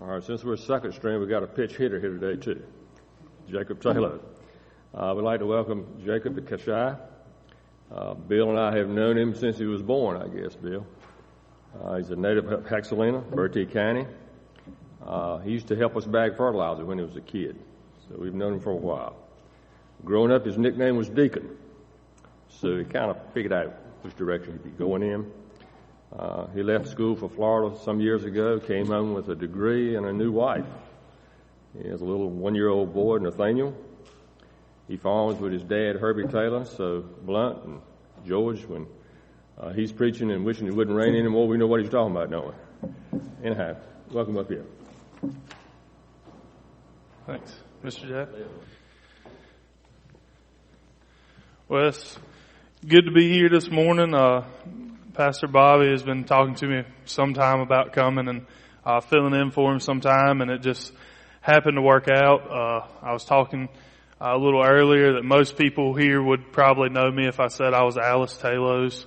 All right, since we're second string, we've got a pitch hitter here today too, Jacob Taylor. Uh, we'd like to welcome Jacob to Kashai. Uh, Bill and I have known him since he was born, I guess, Bill. Uh, he's a native of Hexlena, Bertie County. Uh, he used to help us bag fertilizer when he was a kid, so we've known him for a while. Growing up, his nickname was Deacon, so he kind of figured out which direction he'd be going in. Uh, he left school for Florida some years ago, came home with a degree and a new wife. He has a little one-year-old boy, Nathaniel. He farms with his dad, Herbie Taylor, so Blunt and George, when uh, he's preaching and wishing it wouldn't rain anymore, we know what he's talking about, don't we? Anyhow, welcome up here. Thanks. Mr. Jack? Well, it's good to be here this morning. Uh, Pastor Bobby has been talking to me sometime about coming and uh, filling in for him sometime, and it just happened to work out. Uh, I was talking uh, a little earlier that most people here would probably know me if I said I was Alice Taylor's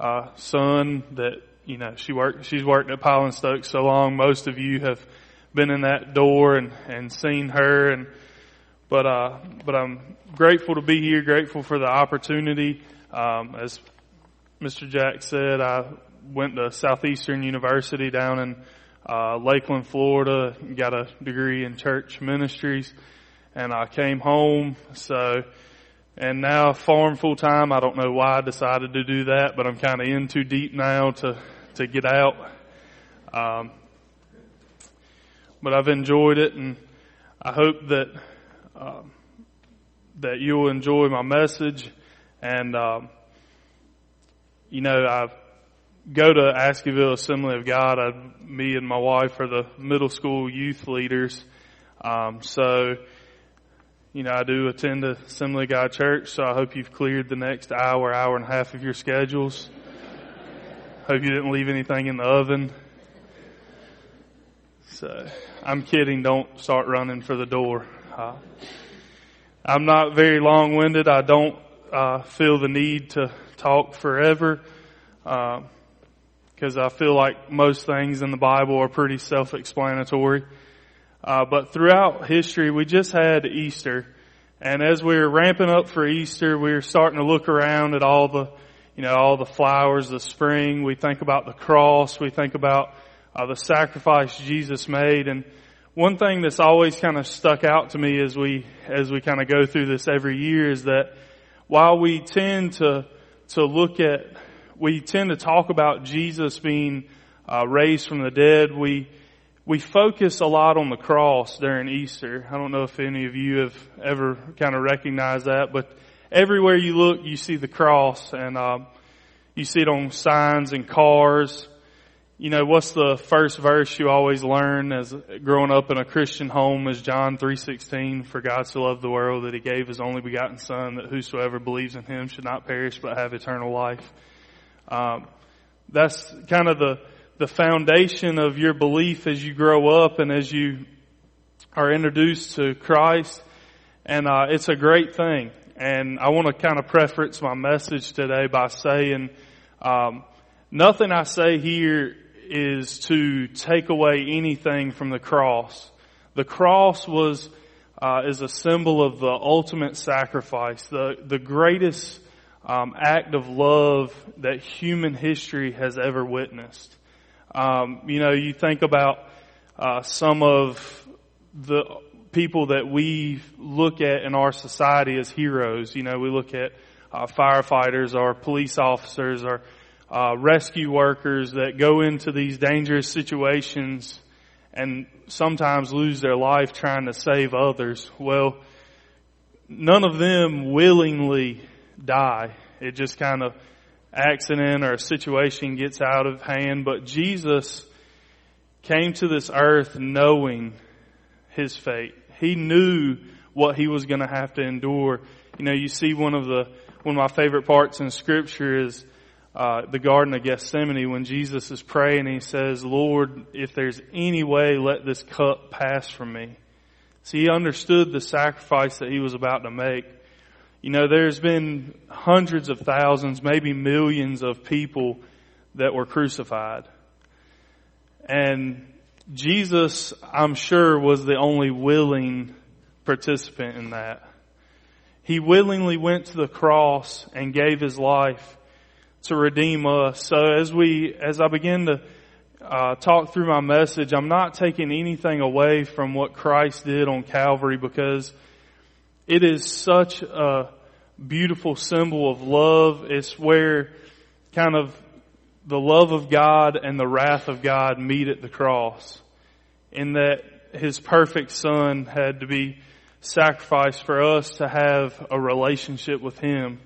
uh, son. That you know she worked, she's worked at Pile and Stokes so long. Most of you have been in that door and and seen her, and but uh, but I'm grateful to be here. Grateful for the opportunity. Um, as Mr. Jack said, I went to Southeastern University down in uh, Lakeland, Florida, got a degree in church ministries, and I came home. So, and now farm full time. I don't know why I decided to do that, but I'm kind of in too deep now to to get out. Um, but I've enjoyed it, and I hope that um, that you'll enjoy my message and. Um, you know, I go to Askewville Assembly of God. I, me and my wife are the middle school youth leaders. Um, so, you know, I do attend Assembly of God Church, so I hope you've cleared the next hour, hour and a half of your schedules. hope you didn't leave anything in the oven. So, I'm kidding. Don't start running for the door. Uh, I'm not very long-winded. I don't uh, feel the need to talk forever because uh, I feel like most things in the Bible are pretty self-explanatory. Uh, but throughout history, we just had Easter, and as we were ramping up for Easter, we were starting to look around at all the, you know, all the flowers, the spring. We think about the cross. We think about uh, the sacrifice Jesus made, and one thing that's always kind of stuck out to me as we as we kind of go through this every year is that while we tend to to look at, we tend to talk about Jesus being uh, raised from the dead. We we focus a lot on the cross during Easter. I don't know if any of you have ever kind of recognized that, but everywhere you look, you see the cross, and uh, you see it on signs and cars. You know, what's the first verse you always learn as growing up in a Christian home is John 3.16, for God so loved the world that he gave his only begotten son that whosoever believes in him should not perish but have eternal life. Um, that's kind of the, the foundation of your belief as you grow up and as you are introduced to Christ. And, uh, it's a great thing. And I want to kind of preference my message today by saying, um, nothing I say here is to take away anything from the cross. The cross was uh, is a symbol of the ultimate sacrifice, the the greatest um, act of love that human history has ever witnessed. Um, you know, you think about uh, some of the people that we look at in our society as heroes. You know, we look at uh, firefighters or police officers or uh, rescue workers that go into these dangerous situations and sometimes lose their life trying to save others. Well, none of them willingly die. It just kind of accident or a situation gets out of hand. But Jesus came to this earth knowing his fate. He knew what he was going to have to endure. You know, you see one of the one of my favorite parts in Scripture is uh, the Garden of Gethsemane when Jesus is praying he says, Lord, if there's any way, let this cup pass from me. See, he understood the sacrifice that he was about to make. You know, there's been hundreds of thousands, maybe millions of people that were crucified. And Jesus, I'm sure, was the only willing participant in that. He willingly went to the cross and gave his life to redeem us. So as we, as I begin to uh, talk through my message, I'm not taking anything away from what Christ did on Calvary because it is such a beautiful symbol of love. It's where kind of the love of God and the wrath of God meet at the cross. In that His perfect Son had to be sacrificed for us to have a relationship with Him.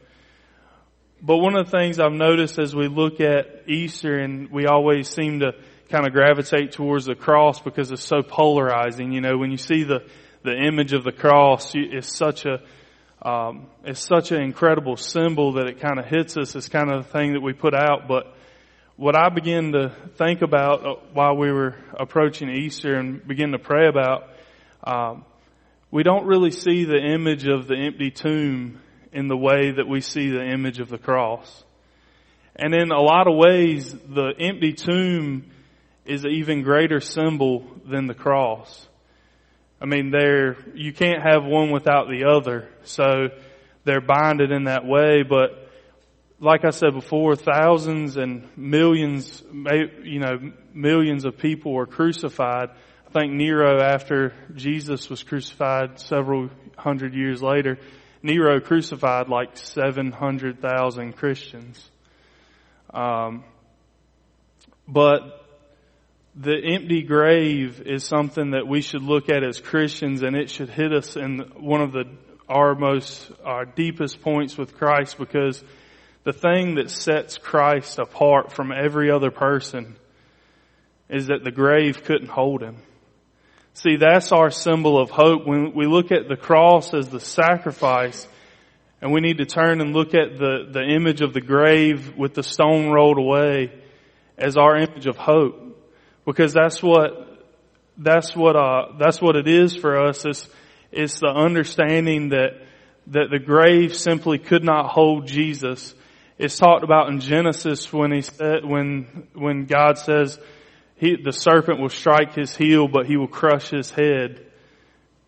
But one of the things I've noticed as we look at Easter and we always seem to kind of gravitate towards the cross because it's so polarizing. You know, when you see the, the image of the cross, it's such a, um, it's such an incredible symbol that it kind of hits us. It's kind of the thing that we put out. But what I began to think about uh, while we were approaching Easter and begin to pray about, um, we don't really see the image of the empty tomb in the way that we see the image of the cross. And in a lot of ways, the empty tomb is an even greater symbol than the cross. I mean, they're, you can't have one without the other. So they're binded in that way, but like I said before, thousands and millions, you know, millions of people were crucified I think Nero, after Jesus was crucified several hundred years later, Nero crucified like 700,000 Christians. Um, but the empty grave is something that we should look at as Christians and it should hit us in one of the, our most, our deepest points with Christ because the thing that sets Christ apart from every other person is that the grave couldn't hold him. See, that's our symbol of hope. When we look at the cross as the sacrifice, and we need to turn and look at the, the image of the grave with the stone rolled away as our image of hope. Because that's what, that's what, uh, that's what it is for us. It's, it's the understanding that, that the grave simply could not hold Jesus. It's talked about in Genesis when he said, when, when God says, he, the serpent will strike his heel, but he will crush his head.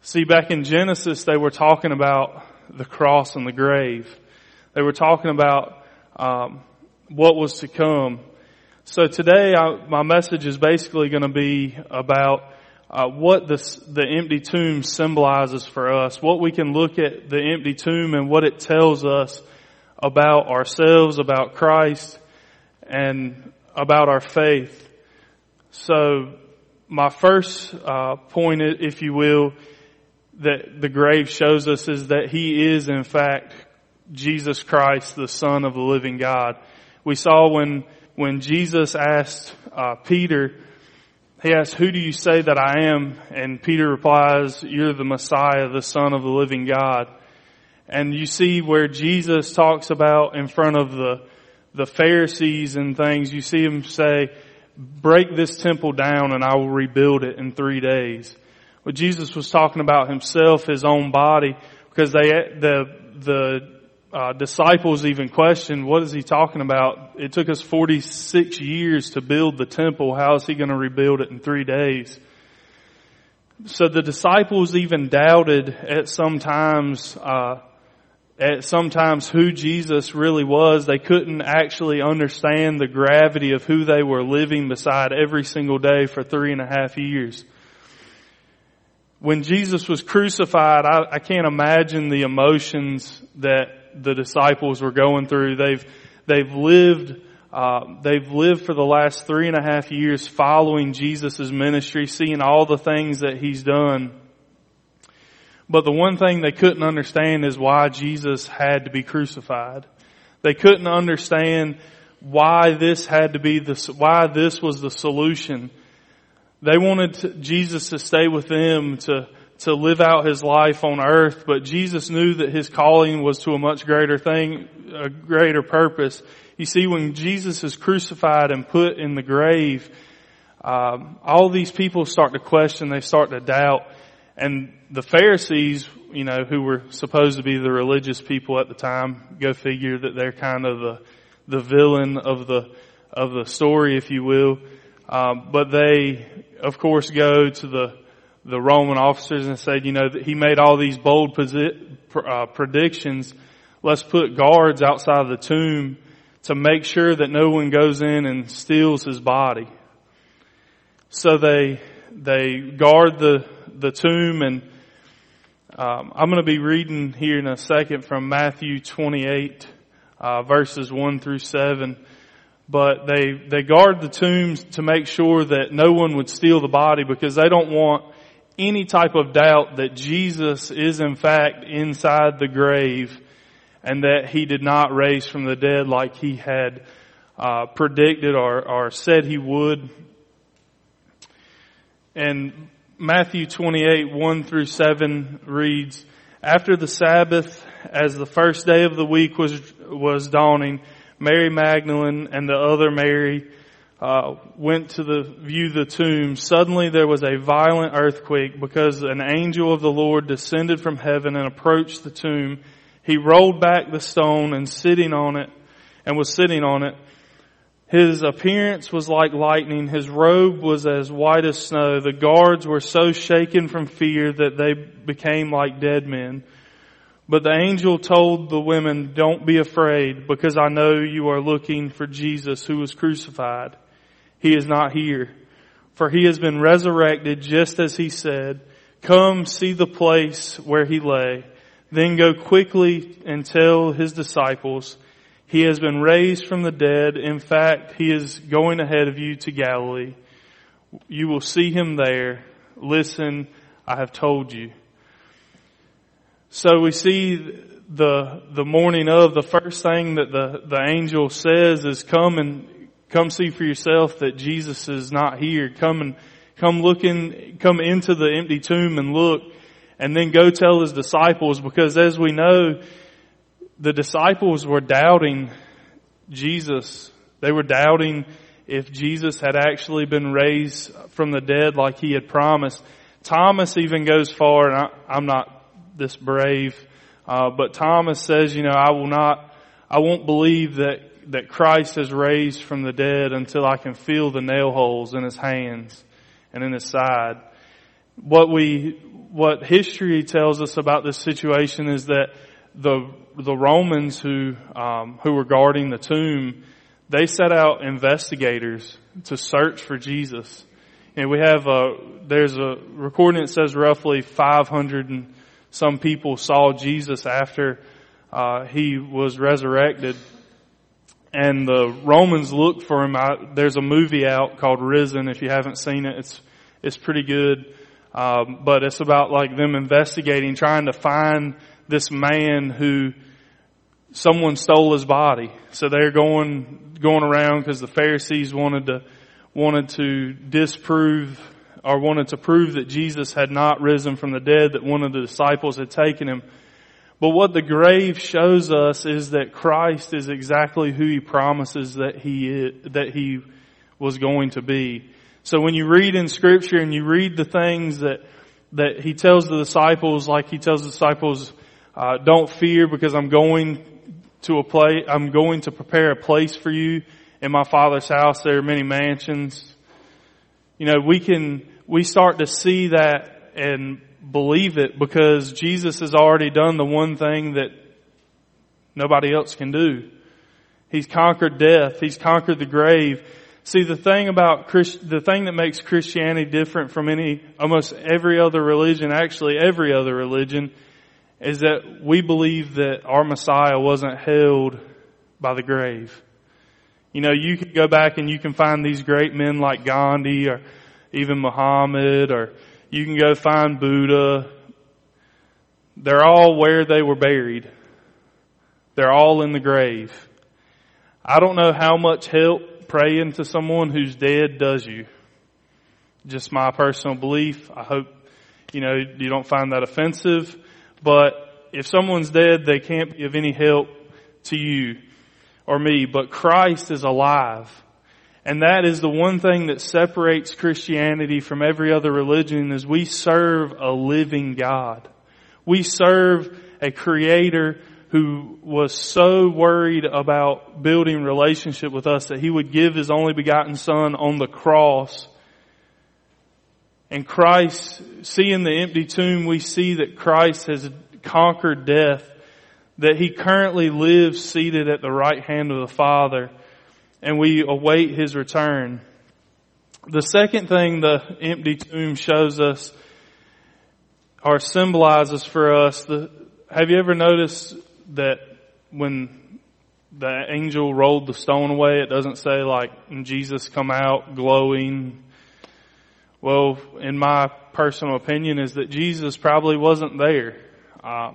See, back in Genesis, they were talking about the cross and the grave. They were talking about um, what was to come. So today, I, my message is basically going to be about uh, what this, the empty tomb symbolizes for us. What we can look at the empty tomb and what it tells us about ourselves, about Christ, and about our faith. So my first uh, point, if you will, that the grave shows us is that he is in fact Jesus Christ, the Son of the living God. We saw when when Jesus asked uh, Peter, he asked, "Who do you say that I am?" And Peter replies, "You're the Messiah, the Son of the living God." And you see where Jesus talks about in front of the the Pharisees and things. You see him say, break this temple down and I will rebuild it in three days. Well, Jesus was talking about himself, his own body, because they, the, the, uh, disciples even questioned, what is he talking about? It took us 46 years to build the temple. How is he going to rebuild it in three days? So the disciples even doubted at some times, uh, at sometimes who Jesus really was. They couldn't actually understand the gravity of who they were living beside every single day for three and a half years. When Jesus was crucified, I, I can't imagine the emotions that the disciples were going through. They've, they've lived, uh, they've lived for the last three and a half years following Jesus' ministry, seeing all the things that he's done. But the one thing they couldn't understand is why Jesus had to be crucified. They couldn't understand why this had to be the, why this was the solution. They wanted to, Jesus to stay with them to, to live out his life on earth, but Jesus knew that his calling was to a much greater thing, a greater purpose. You see, when Jesus is crucified and put in the grave, um, all these people start to question, they start to doubt, and the Pharisees, you know, who were supposed to be the religious people at the time, go figure that they're kind of the, the villain of the, of the story, if you will. Um, but they of course, go to the the Roman officers and said, you know, he made all these bold posi- uh, predictions. Let's put guards outside the tomb to make sure that no one goes in and steals his body. So they they guard the the tomb, and um, I'm going to be reading here in a second from Matthew 28, uh, verses one through seven but they, they guard the tombs to make sure that no one would steal the body because they don't want any type of doubt that Jesus is in fact inside the grave and that he did not raise from the dead like he had uh, predicted or, or said he would. And Matthew 28, 1 through 7 reads, After the Sabbath, as the first day of the week was, was dawning, Mary Magdalene and the other Mary uh, went to the view the tomb, suddenly there was a violent earthquake because an angel of the Lord descended from heaven and approached the tomb. He rolled back the stone and sitting on it, and was sitting on it. His appearance was like lightning. His robe was as white as snow. The guards were so shaken from fear that they became like dead men. But the angel told the women, don't be afraid because I know you are looking for Jesus who was crucified. He is not here. For he has been resurrected just as he said. Come see the place where he lay. Then go quickly and tell his disciples, he has been raised from the dead. In fact, he is going ahead of you to Galilee. You will see him there. Listen, I have told you. So we see the, the morning of, the first thing that the, the angel says is come and Come see for yourself that Jesus is not here. Come and come look in, come into the empty tomb and look and then go tell his disciples because as we know, the disciples were doubting Jesus. They were doubting if Jesus had actually been raised from the dead like he had promised. Thomas even goes far, and I, am not this brave, uh, but Thomas says, you know, I will not, I won't believe that that Christ has raised from the dead until I can feel the nail holes in his hands and in his side. What we, what history tells us about this situation is that the, the Romans who, um, who were guarding the tomb, they set out investigators to search for Jesus. And we have a, there's a recording that says roughly 500 and some people saw Jesus after uh, he was resurrected and the Romans looked for him. I, there's a movie out called Risen. If you haven't seen it, it's it's pretty good. Um, but it's about like them investigating, trying to find this man who someone stole his body. So they're going going around because the Pharisees wanted to wanted to disprove or wanted to prove that Jesus had not risen from the dead, that one of the disciples had taken him. But what the grave shows us is that Christ is exactly who he promises that he is, that he was going to be. So when you read in scripture and you read the things that, that he tells the disciples, like he tells the disciples, uh, don't fear because I'm going to a place, I'm going to prepare a place for you in my father's house. There are many mansions. You know, we can, we start to see that and believe it because Jesus has already done the one thing that nobody else can do. He's conquered death. He's conquered the grave. See, the thing about Christ, the thing that makes Christianity different from any, almost every other religion, actually every other religion, is that we believe that our Messiah wasn't held by the grave. You know, you can go back and you can find these great men like Gandhi or even Muhammad or you can go find Buddha. They're all where they were buried. They're all in the grave. I don't know how much help praying to someone who's dead does you. Just my personal belief. I hope, you know, you don't find that offensive. But if someone's dead, they can't give any help to you or me. But Christ is alive. And that is the one thing that separates Christianity from every other religion is we serve a living God. We serve a creator who was so worried about building relationship with us that he would give his only begotten son on the cross And Christ, seeing the empty tomb, we see that Christ has conquered death, that he currently lives seated at the right hand of the Father, and we await his return. The second thing the empty tomb shows us or symbolizes for us, the, have you ever noticed that when the angel rolled the stone away, it doesn't say like Jesus come out glowing. Well, in my personal opinion is that Jesus probably wasn't there. Uh,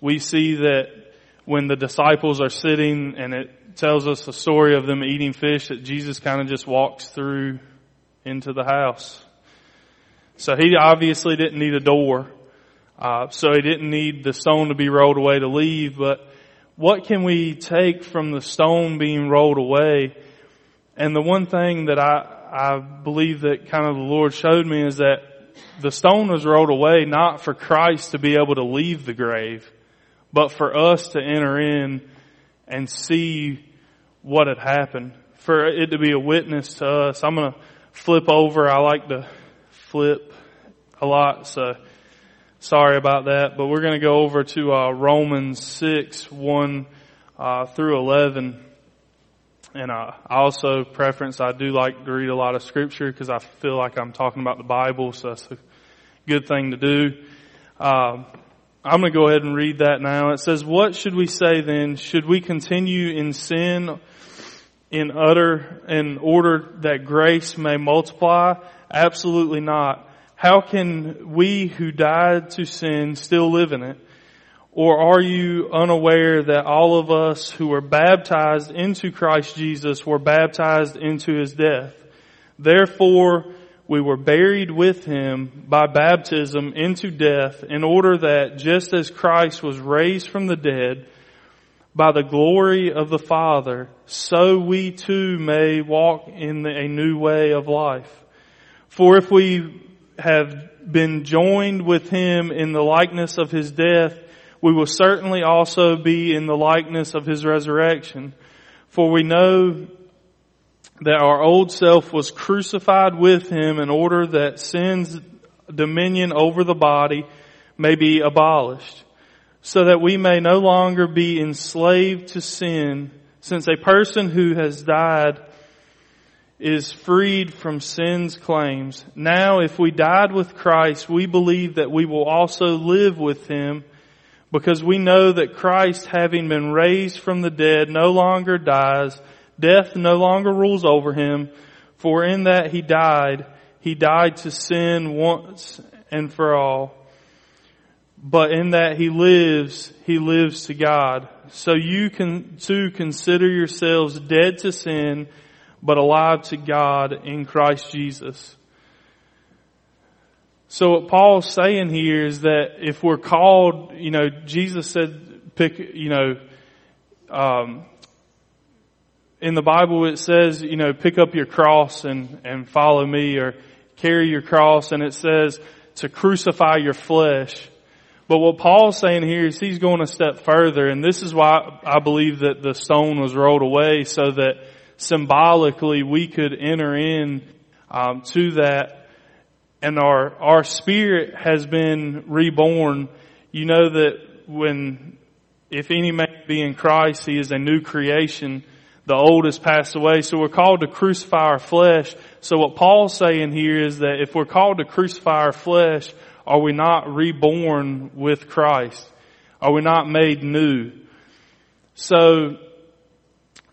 we see that when the disciples are sitting and it tells us a story of them eating fish that Jesus kind of just walks through into the house. So he obviously didn't need a door. Uh, so he didn't need the stone to be rolled away to leave, but what can we take from the stone being rolled away? And the one thing that I, I believe that kind of the Lord showed me is that the stone was rolled away not for Christ to be able to leave the grave, but for us to enter in and see what had happened. For it to be a witness to us. I'm gonna flip over. I like to flip a lot, so Sorry about that, but we're going to go over to uh, Romans 6, 1 uh, through 11. And uh, I also preference, I do like to read a lot of scripture because I feel like I'm talking about the Bible, so that's a good thing to do. Um, I'm going to go ahead and read that now. It says, what should we say then? Should we continue in sin in utter, in order that grace may multiply? Absolutely not. How can we who died to sin still live in it? Or are you unaware that all of us who were baptized into Christ Jesus were baptized into his death? Therefore, we were buried with him by baptism into death in order that just as Christ was raised from the dead by the glory of the Father, so we too may walk in a new way of life. For if we have been joined with him in the likeness of his death, we will certainly also be in the likeness of his resurrection. For we know that our old self was crucified with him in order that sin's dominion over the body may be abolished, so that we may no longer be enslaved to sin, since a person who has died is freed from sin's claims. Now if we died with Christ, we believe that we will also live with Him because we know that Christ having been raised from the dead no longer dies. Death no longer rules over Him. For in that He died, He died to sin once and for all. But in that He lives, He lives to God. So you can too consider yourselves dead to sin but alive to God in Christ Jesus. So what Paul's saying here is that if we're called, you know, Jesus said, pick, you know, um, in the Bible it says, you know, pick up your cross and, and follow me or carry your cross and it says to crucify your flesh. But what Paul's saying here is he's going a step further and this is why I believe that the stone was rolled away so that symbolically we could enter in um, to that and our our spirit has been reborn. You know that when if any man be in christ he is a new creation. The old has passed away so we're called to crucify our flesh. So what paul's saying here is that if we're called to crucify our flesh are we not reborn with christ? Are we not made new? So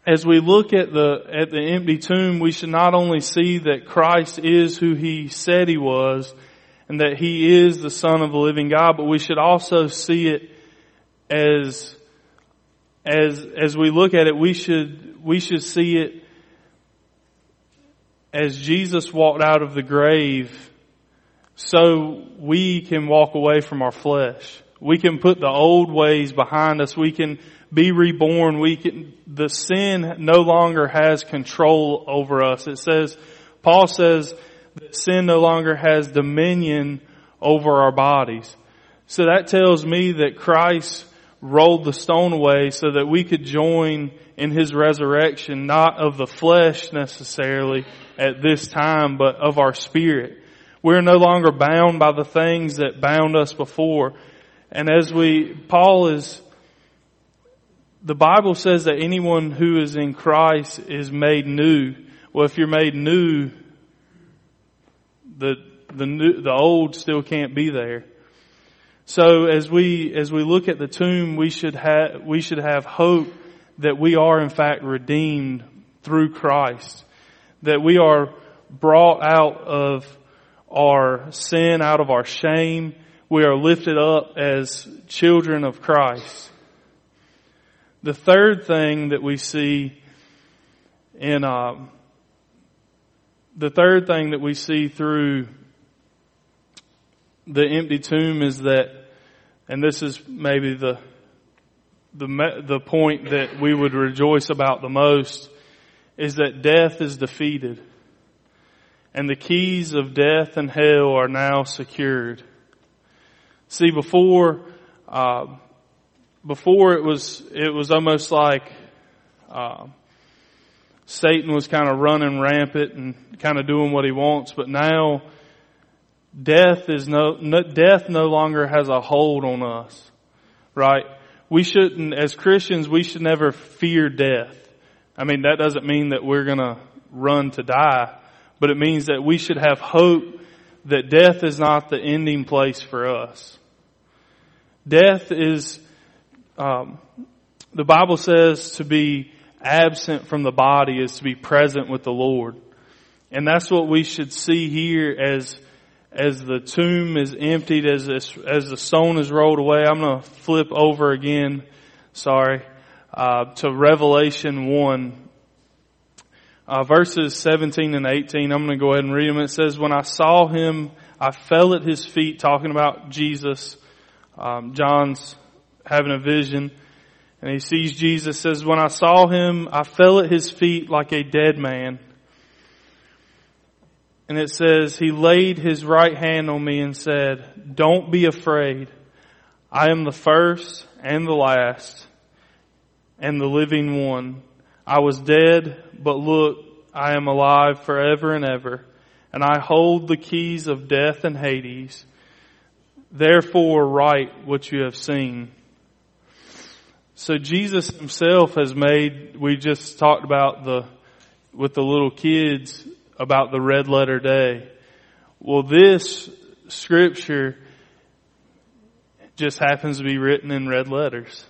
as we look at the, at the empty tomb, we should not only see that Christ is who He said He was and that He is the Son of the living God, but we should also see it as, as, as we look at it, we should, we should see it as Jesus walked out of the grave so we can walk away from our flesh. We can put the old ways behind us. We can be reborn. We can, the sin no longer has control over us. It says, Paul says that sin no longer has dominion over our bodies. So that tells me that Christ rolled the stone away so that we could join in his resurrection, not of the flesh necessarily at this time, but of our spirit. We're no longer bound by the things that bound us before. And as we, Paul is, the Bible says that anyone who is in Christ is made new. Well, if you're made new, the, the new, the old still can't be there. So as we, as we look at the tomb, we should have, we should have hope that we are in fact redeemed through Christ. That we are brought out of our sin, out of our shame. We are lifted up as children of Christ. The third thing that we see in, uh, the third thing that we see through the empty tomb is that, and this is maybe the, the, the point that we would rejoice about the most, is that death is defeated. And the keys of death and hell are now secured. See, before, uh, before it was, it was almost like, uh, Satan was kind of running rampant and kind of doing what he wants, but now death is no, no, death no longer has a hold on us, right? We shouldn't, as Christians, we should never fear death. I mean, that doesn't mean that we're gonna run to die, but it means that we should have hope that death is not the ending place for us. Death is, um, the Bible says to be absent from the body is to be present with the Lord. And that's what we should see here as as the tomb is emptied, as as the stone is rolled away. I'm going to flip over again. Sorry, uh, to Revelation one, uh, verses 17 and 18. I'm going to go ahead and read them. It says, "When I saw him, I fell at his feet." Talking about Jesus. Um, John's having a vision. And he sees Jesus says, when I saw him, I fell at his feet like a dead man and it says, He laid His right hand on me and said, Don't be afraid. I am the first and the last and the living one. I was dead, but look, I am alive forever and ever, and I hold the keys of death and Hades. Therefore write what you have seen. So Jesus himself has made, we just talked about the, with the little kids, about the red letter day. Well, this scripture just happens to be written in red letters.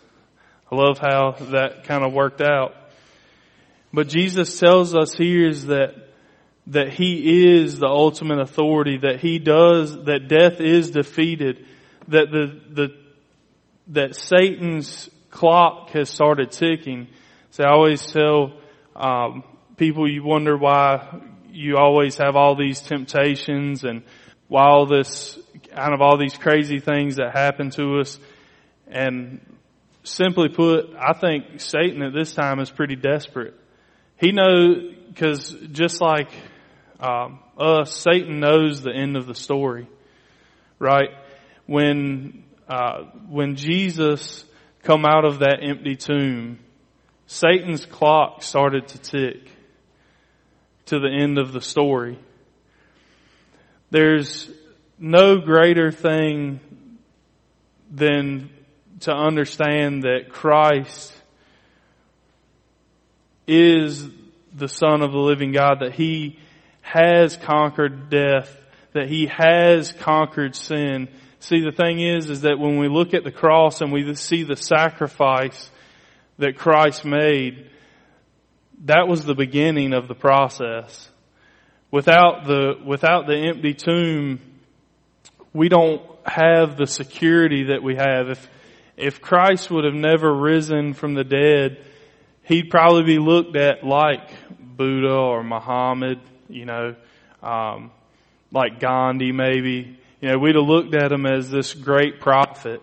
I love how that kind of worked out. But Jesus tells us here is that that he is the ultimate authority, that he does, that death is defeated, that the, the, that Satan's clock has started ticking. So I always tell, um, people you wonder why you always have all these temptations and why all this kind of all these crazy things that happen to us. And simply put, I think Satan at this time is pretty desperate. He knows, cause just like, um, us, Satan knows the end of the story, right? When, uh, when Jesus come out of that empty tomb, Satan's clock started to tick to the end of the story. There's no greater thing than to understand that Christ is the Son of the living God, that He has conquered death, that He has conquered sin. See, the thing is, is that when we look at the cross and we see the sacrifice that Christ made, that was the beginning of the process. Without the, without the empty tomb, we don't have the security that we have. If, if Christ would have never risen from the dead, he'd probably be looked at like Buddha or Muhammad, you know, um, like Gandhi maybe. You know, we'd have looked at him as this great prophet.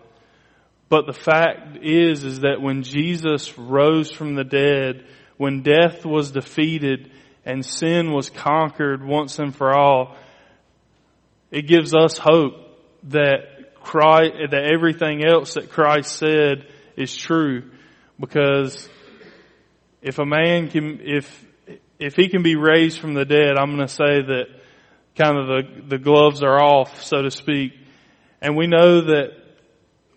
But the fact is, is that when Jesus rose from the dead, when death was defeated and sin was conquered once and for all, it gives us hope that Christ, that everything else that Christ said is true. Because if a man can, if, if he can be raised from the dead, I'm going to say that kind of the, the gloves are off, so to speak. And we know that,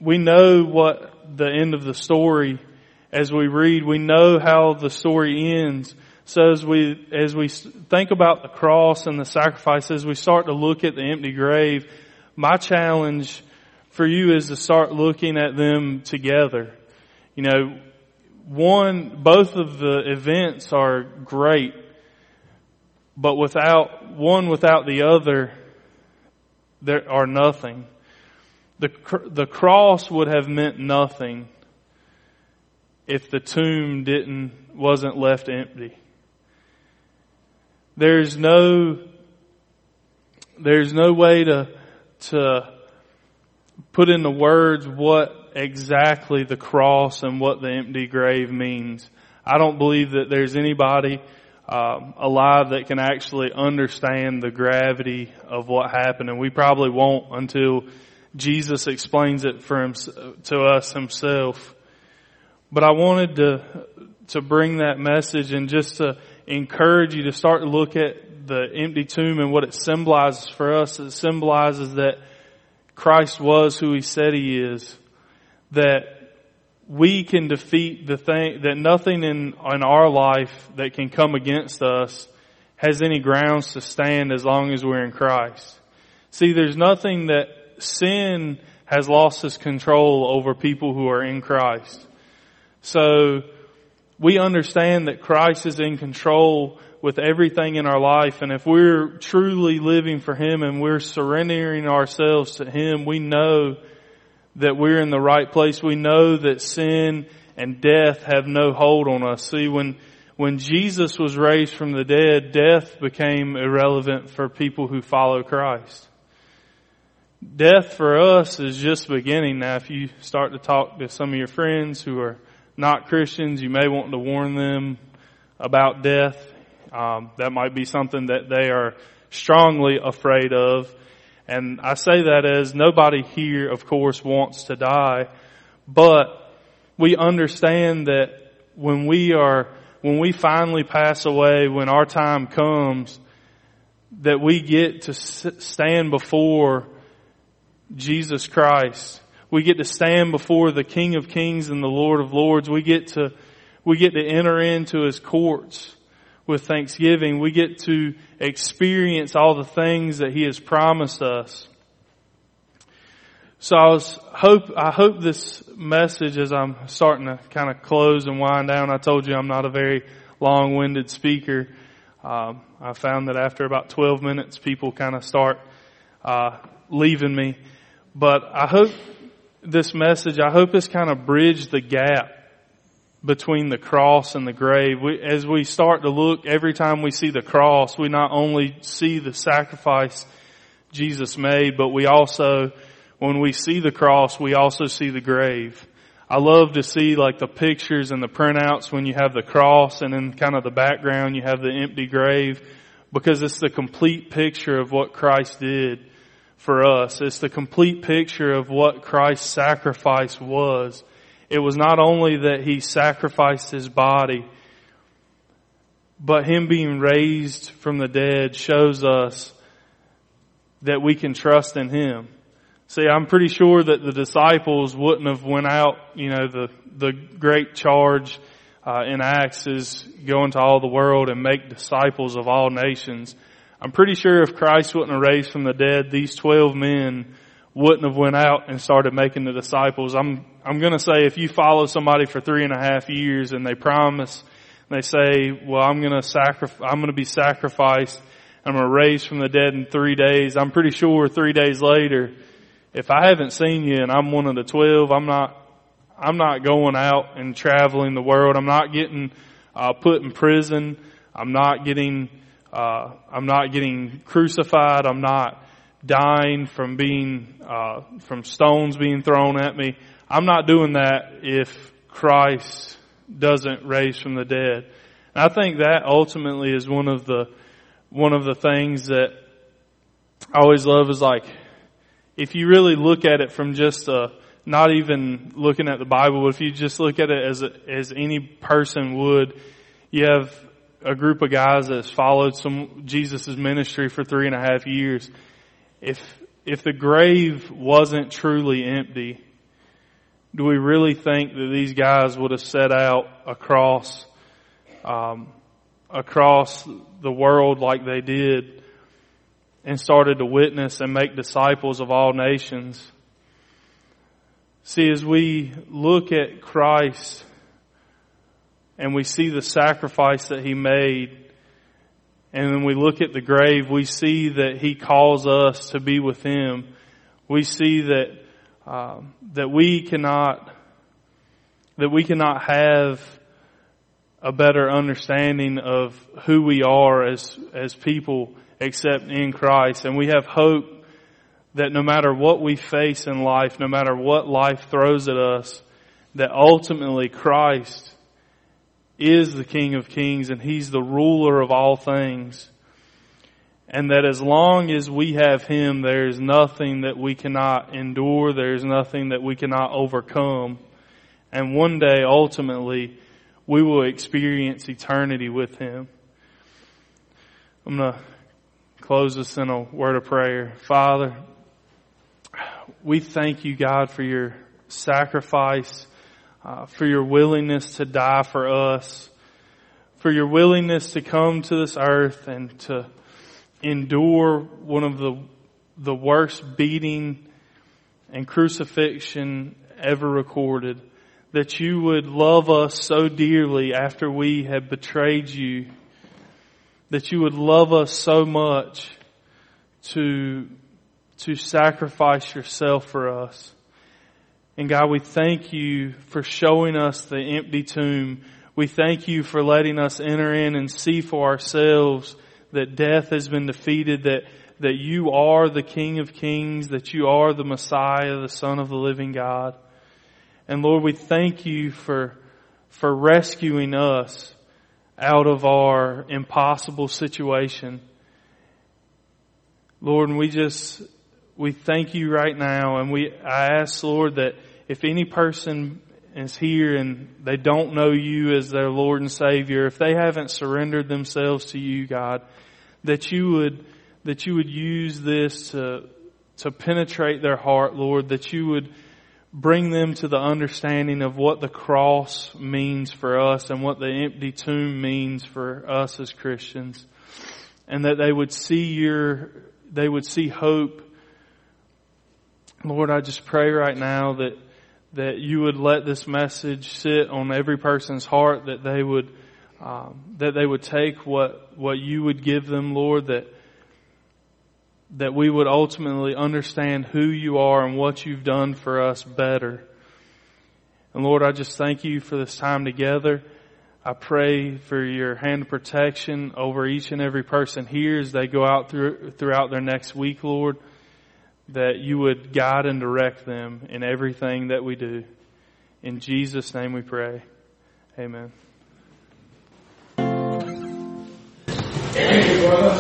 we know what the end of the story as we read, we know how the story ends. So as we, as we think about the cross and the sacrifice, as we start to look at the empty grave, my challenge for you is to start looking at them together. You know, one, both of the events are great, but without, one without the other, there are nothing. The, the cross would have meant nothing if the tomb didn't, wasn't left empty. There's no, there's no way to, to put into words what exactly the cross and what the empty grave means. I don't believe that there's anybody um, alive that can actually understand the gravity of what happened, and we probably won't until Jesus explains it for him, to us himself. But I wanted to, to bring that message and just to encourage you to start to look at the empty tomb and what it symbolizes for us. It symbolizes that Christ was who he said he is. That we can defeat the thing, that nothing in, in our life that can come against us has any grounds to stand as long as we're in Christ. See, there's nothing that sin has lost its control over people who are in Christ. So we understand that Christ is in control with everything in our life. And if we're truly living for Him and we're surrendering ourselves to Him, we know that we're in the right place. We know that sin and death have no hold on us. See, when, when Jesus was raised from the dead, death became irrelevant for people who follow Christ. Death for us is just beginning now. If you start to talk to some of your friends who are not Christians, you may want to warn them about death. Um, that might be something that they are strongly afraid of. And I say that as nobody here, of course, wants to die, but we understand that when we are, when we finally pass away, when our time comes, that we get to stand before Jesus Christ we get to stand before the King of Kings and the Lord of Lords. We get to, we get to enter into His courts with thanksgiving. We get to experience all the things that He has promised us. So I was hope, I hope this message as I'm starting to kind of close and wind down, I told you I'm not a very long-winded speaker. Um, I found that after about 12 minutes, people kind of start, uh, leaving me. But I hope this message, I hope has kind of bridged the gap between the cross and the grave. We, as we start to look, every time we see the cross, we not only see the sacrifice Jesus made, but we also, when we see the cross, we also see the grave. I love to see like the pictures and the printouts when you have the cross and in kind of the background you have the empty grave because it's the complete picture of what Christ did for us. It's the complete picture of what Christ's sacrifice was. It was not only that He sacrificed His body, but Him being raised from the dead shows us that we can trust in Him. See, I'm pretty sure that the disciples wouldn't have went out, you know, the, the great charge uh, in Acts is go into all the world and make disciples of all nations. I'm pretty sure if Christ wouldn't have raised from the dead, these 12 men wouldn't have went out and started making the disciples. I'm, I'm gonna say if you follow somebody for three and a half years and they promise, and they say, well, I'm gonna sacrifice, I'm gonna be sacrificed, I'm gonna raise from the dead in three days. I'm pretty sure three days later, if I haven't seen you and I'm one of the 12, I'm not, I'm not going out and traveling the world. I'm not getting, uh, put in prison. I'm not getting, uh, I'm not getting crucified. I'm not dying from being uh, from stones being thrown at me. I'm not doing that if Christ doesn't raise from the dead. And I think that ultimately is one of the one of the things that I always love is like if you really look at it from just a not even looking at the Bible, but if you just look at it as a, as any person would, you have a group of guys that's followed some Jesus' ministry for three and a half years. If if the grave wasn't truly empty, do we really think that these guys would have set out across um, across the world like they did and started to witness and make disciples of all nations? See, as we look at Christ and we see the sacrifice that He made, and when we look at the grave, we see that He calls us to be with Him. We see that um, that we cannot that we cannot have a better understanding of who we are as as people except in Christ, and we have hope that no matter what we face in life, no matter what life throws at us, that ultimately Christ is the King of Kings and He's the ruler of all things. And that as long as we have Him, there is nothing that we cannot endure, there is nothing that we cannot overcome. And one day, ultimately, we will experience eternity with Him. I'm going to close this in a word of prayer. Father, we thank you, God, for your sacrifice uh, for your willingness to die for us, for your willingness to come to this earth and to endure one of the, the worst beating and crucifixion ever recorded. That you would love us so dearly after we had betrayed you. That you would love us so much to, to sacrifice yourself for us. And God, we thank you for showing us the empty tomb. We thank you for letting us enter in and see for ourselves that death has been defeated, that, that you are the King of Kings, that you are the Messiah, the Son of the living God. And Lord, we thank you for, for rescuing us out of our impossible situation. Lord, and we just, we thank you right now and we, I ask Lord that if any person is here and they don't know you as their Lord and Savior, if they haven't surrendered themselves to you, God, that you would, that you would use this to, to penetrate their heart, Lord, that you would bring them to the understanding of what the cross means for us and what the empty tomb means for us as Christians. And that they would see your, they would see hope Lord, I just pray right now that that you would let this message sit on every person's heart, that they would um, that they would take what what you would give them, Lord, that that we would ultimately understand who you are and what you've done for us better. And Lord, I just thank you for this time together. I pray for your hand of protection over each and every person here as they go out through, throughout their next week, Lord that you would guide and direct them in everything that we do. In Jesus' name we pray. Amen. Thank you, brother.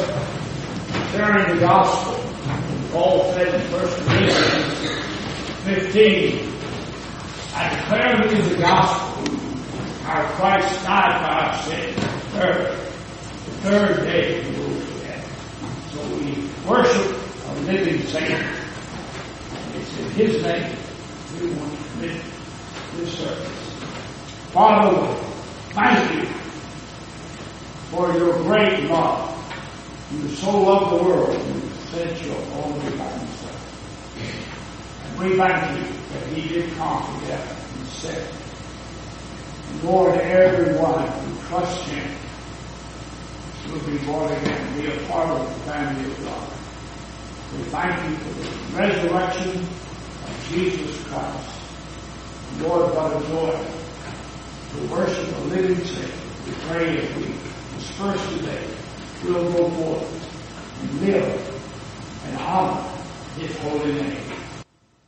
Sharing the gospel. Paul said in 1 Corinthians 15, I declare to you the gospel, how Christ died for our sins. Third, the third day he rose again. So we worship a living Savior. His name we want to commit this service. Father, thank you for your great love. You so loved the world, you sent your only begotten Son. And we thank you that He did conquer death and sin. And Lord, everyone who trusts Him will be born again, and be a part of the family of God. We thank you for the resurrection Jesus Christ. Lord, what a joy to worship a living Savior. We pray as we disperse today, we'll go forth and live and honor His holy name.